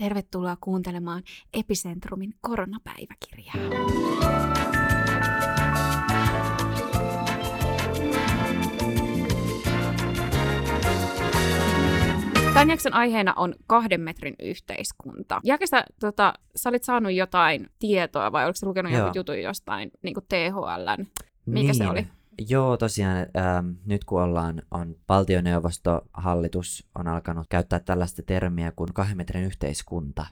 Tervetuloa kuuntelemaan Epicentrumin koronapäiväkirjaa. Tämän jakson aiheena on kahden metrin yhteiskunta. Jälkeistä tota, sä olit saanut jotain tietoa vai oliko sä lukenut joku jutun jostain niin THLn? Mikä niin. se oli? Joo, tosiaan ähm, nyt kun ollaan, on valtioneuvosto, hallitus on alkanut käyttää tällaista termiä kuin kahden metrin yhteiskunta.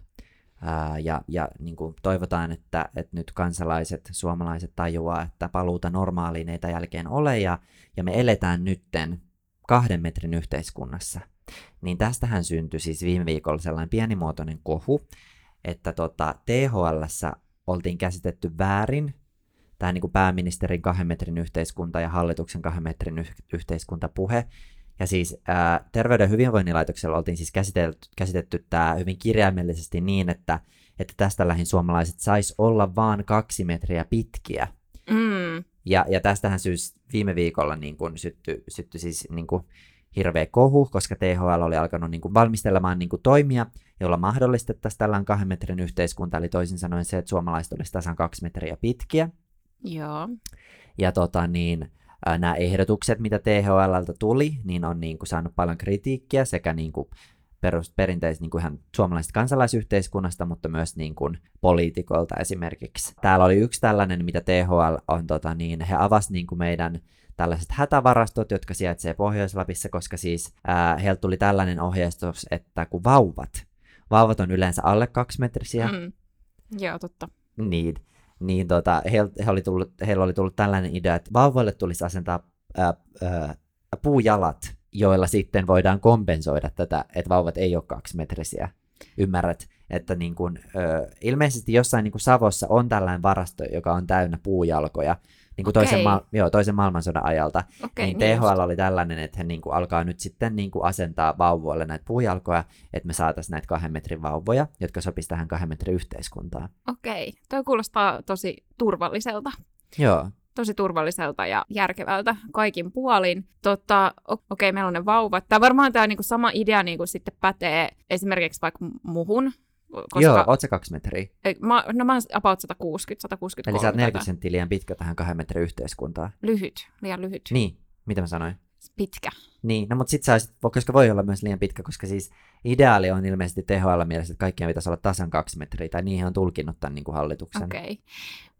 Ää, ja ja niin kuin toivotaan, että, että nyt kansalaiset, suomalaiset tajuaa, että paluuta normaaliin ei jälkeen ole, ja, ja me eletään nytten kahden metrin yhteiskunnassa. Niin tästähän syntyi siis viime viikolla sellainen pienimuotoinen kohu, että tota, THLssä oltiin käsitetty väärin tämä niin kuin pääministerin kahden metrin yhteiskunta ja hallituksen kahden metrin yh- yhteiskuntapuhe. Ja siis ää, Terveyden ja hyvinvoinnilaitoksella oltiin siis käsitetty, käsitetty tämä hyvin kirjaimellisesti niin, että, että tästä lähin suomalaiset sais olla vaan kaksi metriä pitkiä. Mm. Ja, ja tästähän syys viime viikolla niin kuin syttyi, syttyi siis niin kuin hirveä kohu, koska THL oli alkanut niin kuin valmistelemaan niin kuin toimia, jolla mahdollistettaisiin tällainen kahden metrin yhteiskunta, eli toisin sanoen se, että suomalaiset olisivat tasan kaksi metriä pitkiä. Joo. Ja tota niin, nämä ehdotukset, mitä THLltä tuli, niin on niin kuin saanut paljon kritiikkiä sekä niin kuin perus, perinteisesti niin kuin ihan suomalaisesta kansalaisyhteiskunnasta, mutta myös niin kuin poliitikolta esimerkiksi. Täällä oli yksi tällainen, mitä THL on, tota niin, he avasivat niin kuin meidän tällaiset hätävarastot, jotka sijaitsee Pohjois-Lapissa, koska siis ää, heiltä tuli tällainen ohjeistus, että kun vauvat, vauvat on yleensä alle kaksimetrisiä. Mm. Joo, totta. Niin, niin tota, he, he oli tullut, heillä oli tullut tällainen idea, että vauvoille tulisi asentaa ää, ää, puujalat, joilla sitten voidaan kompensoida tätä, että vauvat ei ole kaksimetrisiä. Ymmärrät, että niin kun, ö, ilmeisesti jossain niin kun Savossa on tällainen varasto, joka on täynnä puujalkoja, niin kuin toisen, ma- joo, toisen maailmansodan ajalta, Okay, niin niin THL just. oli tällainen, että he niin kuin alkaa nyt sitten niin kuin asentaa vauvoille näitä puujalkoja, että me saataisiin näitä kahden metrin vauvoja, jotka sopisi tähän kahden metrin yhteiskuntaan. Okei, toi kuulostaa tosi turvalliselta. Joo, Tosi turvalliselta ja järkevältä kaikin puolin. Tota, okei, meillä on ne vauvat. Tämä varmaan tämä niinku sama idea niinku sitten pätee esimerkiksi vaikka muhun. Koska, joo, oot sä kaksi metriä? Ei, mä, no mä oon about 160, 163. Eli sä oot 40 tätä. senttiä liian pitkä tähän kahden metrin yhteiskuntaan. Lyhyt, liian lyhyt. Niin, mitä mä sanoin? Pitkä. Niin, no mutta sit sä olisit, koska voi olla myös liian pitkä, koska siis ideaali on ilmeisesti THL mielessä, että kaikkien pitäisi olla tasan kaksi metriä, tai niihin on tulkinnut tämän niin kuin hallituksen. Okei. Okay.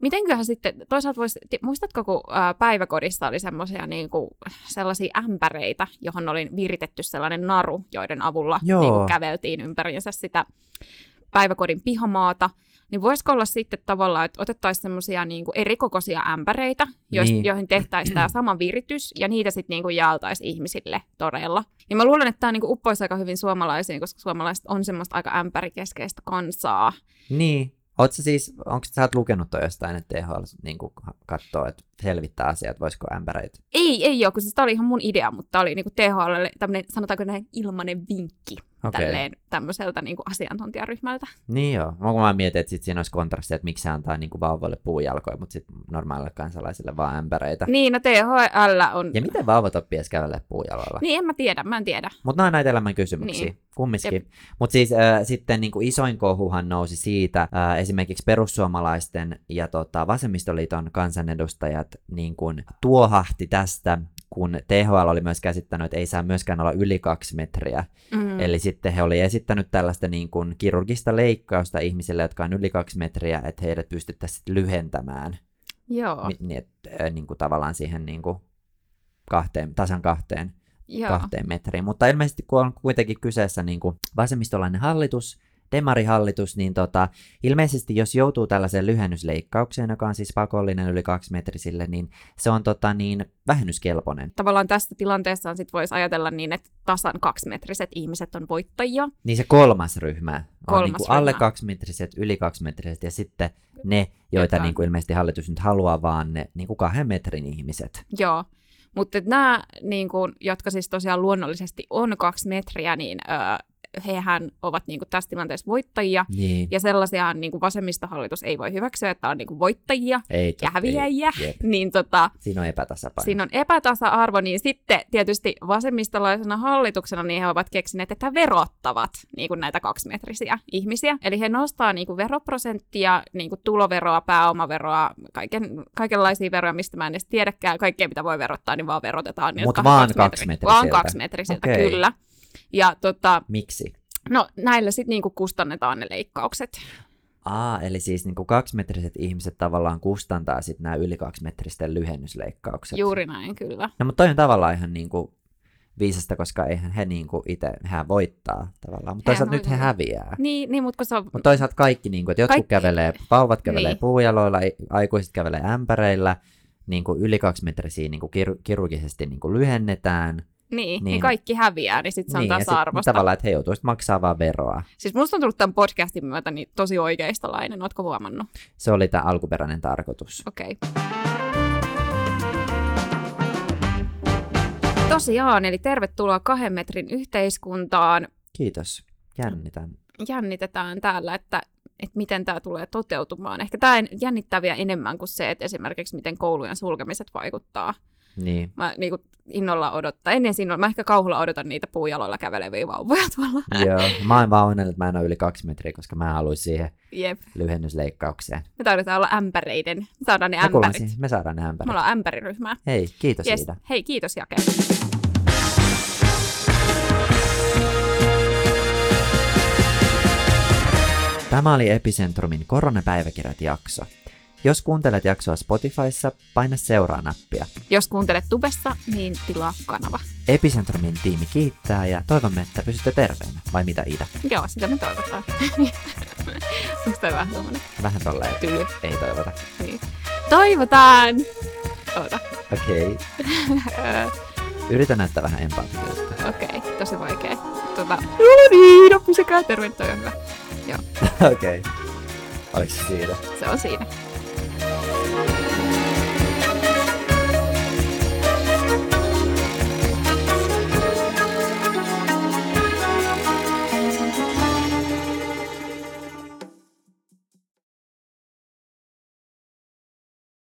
Mitenköhän sitten, toisaalta voisi, muistatko, kun ää, päiväkodissa oli semmoisia niinku, sellaisia ämpäreitä, johon oli viritetty sellainen naru, joiden avulla Joo. niinku, käveltiin ympäriinsä sitä päiväkodin pihamaata, niin voisiko olla sitten tavallaan, että otettaisiin semmoisia niinku erikokoisia ämpäreitä, Niin. joihin tehtäisiin tämä sama viritys, ja niitä sitten niinku jaeltaisiin ihmisille todella. Ja mä luulen, että tämä niinku uppoisi aika hyvin suomalaisiin, koska suomalaiset on semmoista aika ämpärikeskeistä kansaa. Niin. Sä siis, onko sä oot lukenut toi jostain, että THL niin katsoo, että selvittää asiat, voisiko ämpäreitä? Ei, ei ole, kun siis tämä oli ihan mun idea, mutta tämä oli niinku THLlle tämmöinen, sanotaanko näin, ilmainen vinkki Tälleen tämmöiseltä niinku asiantuntijaryhmältä. Niin joo. Mä, kun mä mietin, että sit siinä olisi kontrasti, että miksi se antaa niin kuin vauvoille puujalkoja, mutta sitten normaalille kansalaisille vaan ämpäreitä. Niin, no THL on... Ja miten vauvat oppii edes kävelee puujaloilla? Niin, en mä tiedä, mä en tiedä. Mutta nämä on näitä elämän kysymyksiä, Niin. niin. kumminkin. Mutta siis äh, sitten niin kuin isoin kohuhan nousi siitä, äh, esimerkiksi perussuomalaisten ja tota, vasemmistoliiton kansanedustajat niin kuin tuohahti tästä, kun THL oli myös käsittänyt, että ei saa myöskään olla yli kaksi metriä. Mm. Eli sitten he oli esittänyt tällaista niin kuin kirurgista leikkausta ihmisille, jotka on yli kaksi metriä, että heidät pystyttäisiin lyhentämään Joo, Mi- niin, että, niin kuin tavallaan siihen niin kuin kahteen, tasan kahteen joo. kahteen metriin. Mutta ilmeisesti kun on kuitenkin kyseessä niin kuin vasemmistolainen hallitus, demarihallitus, niin tota, ilmeisesti jos joutuu tällaiseen lyhennysleikkaukseen, joka on siis pakollinen yli kaksi metrisille, niin se on tota, niin, vähennyskelpoinen. Tavallaan tässä tilanteessa sit voisi ajatella niin, että tasan kaksimetriset ihmiset on voittajia. Niin se kolmas ryhmä on Kolmas niin kuin alle ryhmä. kaksimetriset, yli kaksimetriset ja sitten ne, joita Jotka- niin kuin ilmeisesti hallitus nyt haluaa, vaan ne niin kuin kahden metrin ihmiset. Joo. Mutta nämä, niin kun, jotka siis tosiaan luonnollisesti on kaksi metriä, niin öö, hehän ovat niin kuin tässä tilanteessa voittajia, Niin. ja sellaisia niin kuin vasemmistohallitus ei voi hyväksyä, että on niin kuin voittajia Ei, ja häviäjiä, Ei, jep. niin tota, Siinä on epätasapaino. siinä on epätasa-arvo, niin sitten tietysti vasemmistolaisena hallituksena niin he ovat keksineet, että verottavat niin kuin näitä kaksimetrisiä ihmisiä. Eli he nostaa niin kuin veroprosenttia, niin kuin tuloveroa, pääomaveroa, kaiken, kaikenlaisia veroja, mistä mä en edes tiedäkään. Kaikkea, mitä voi verottaa, niin vaan verotetaan. niiltä Mut kah- vaan kaksimetrisiltä. Vaan kaksimetrisiltä, Okei. kyllä. Ja tota, Miksi? no näillä sitten niinku kustannetaan ne leikkaukset. Aa, eli siis niin kuin kaksimetriset ihmiset tavallaan kustantaa sitten nämä yli kaksimetristen lyhennysleikkaukset. Juuri näin, kyllä. No mutta toi on tavallaan ihan niin kuin viisasta, koska eihän he niin kuin itse, hän voittaa tavallaan. Mutta toisaalta nyt he häviää. Niin, niin mutta kun se on... Mutta toisaalta kaikki, niin kuin, että jotkut Kaikki- kävelee, vauvat kävelee Niin. puujaloilla, aikuiset kävelee ämpäreillä, niin kuin yli kaksimetrisiä niin kuin kir- kirurgisesti niin kuin lyhennetään. Niin, niin, Niin. kaikki häviää, niin sitten se on niin, ja sit tasa-arvosta. tavallaan, että he joutuisivat maksaa vaan veroa. Siis musta on tullut tämän podcastin myötä niin tosi oikeistolainen, ootko huomannut? Se oli tämä alkuperäinen tarkoitus. Okei. Okay. Tosiaan, eli tervetuloa kahden metrin yhteiskuntaan. Kiitos. Jännitän. Jännitetään täällä, että, että miten tämä tulee toteutumaan. Ehkä tämä jännittää vielä enemmän kuin se, että esimerkiksi miten koulujen sulkemiset vaikuttaa. Niin. Mä niin kuin innolla odottaa, ennen innolla, mä ehkä kauhulla odotan niitä puujaloilla käveleviä vauvoja tuolla. Joo, mä oon vaan onnellinen, että mä en ole yli kaksi metriä, koska mä haluaisin siihen Jep. lyhennysleikkaukseen. Me tarvitaan olla ämpäreiden. Me saadaan ne Me, ämpärit. siihen, me saadaan ne Me ämpärit. ollaan ämpäriryhmää. Hei, kiitos Yes. siitä. Hei, kiitos Jake. Tämä oli Epicentrumin koronapäiväkirjat jakso. Jos kuuntelet jaksoa Spotifyssa, paina seuraa-nappia. Jos kuuntelet tubessa, niin tilaa kanava. Epicentrumin tiimi kiittää ja toivomme, että pysytte terveinä. Vai mitä Ida? Joo, sitä me toivotaan. Onko toi vähän tommonen Vähän tolleen, tyly? ei toivota. Niin. Toivotaan! Oota. Okei. Öö, Yritän näyttää vähän empaattisuutta. Okei, tosi vaikea. Tota, no niin, no pysykää terve, toi on hyvä. Okei. Oliko se siitä? Se on siinä.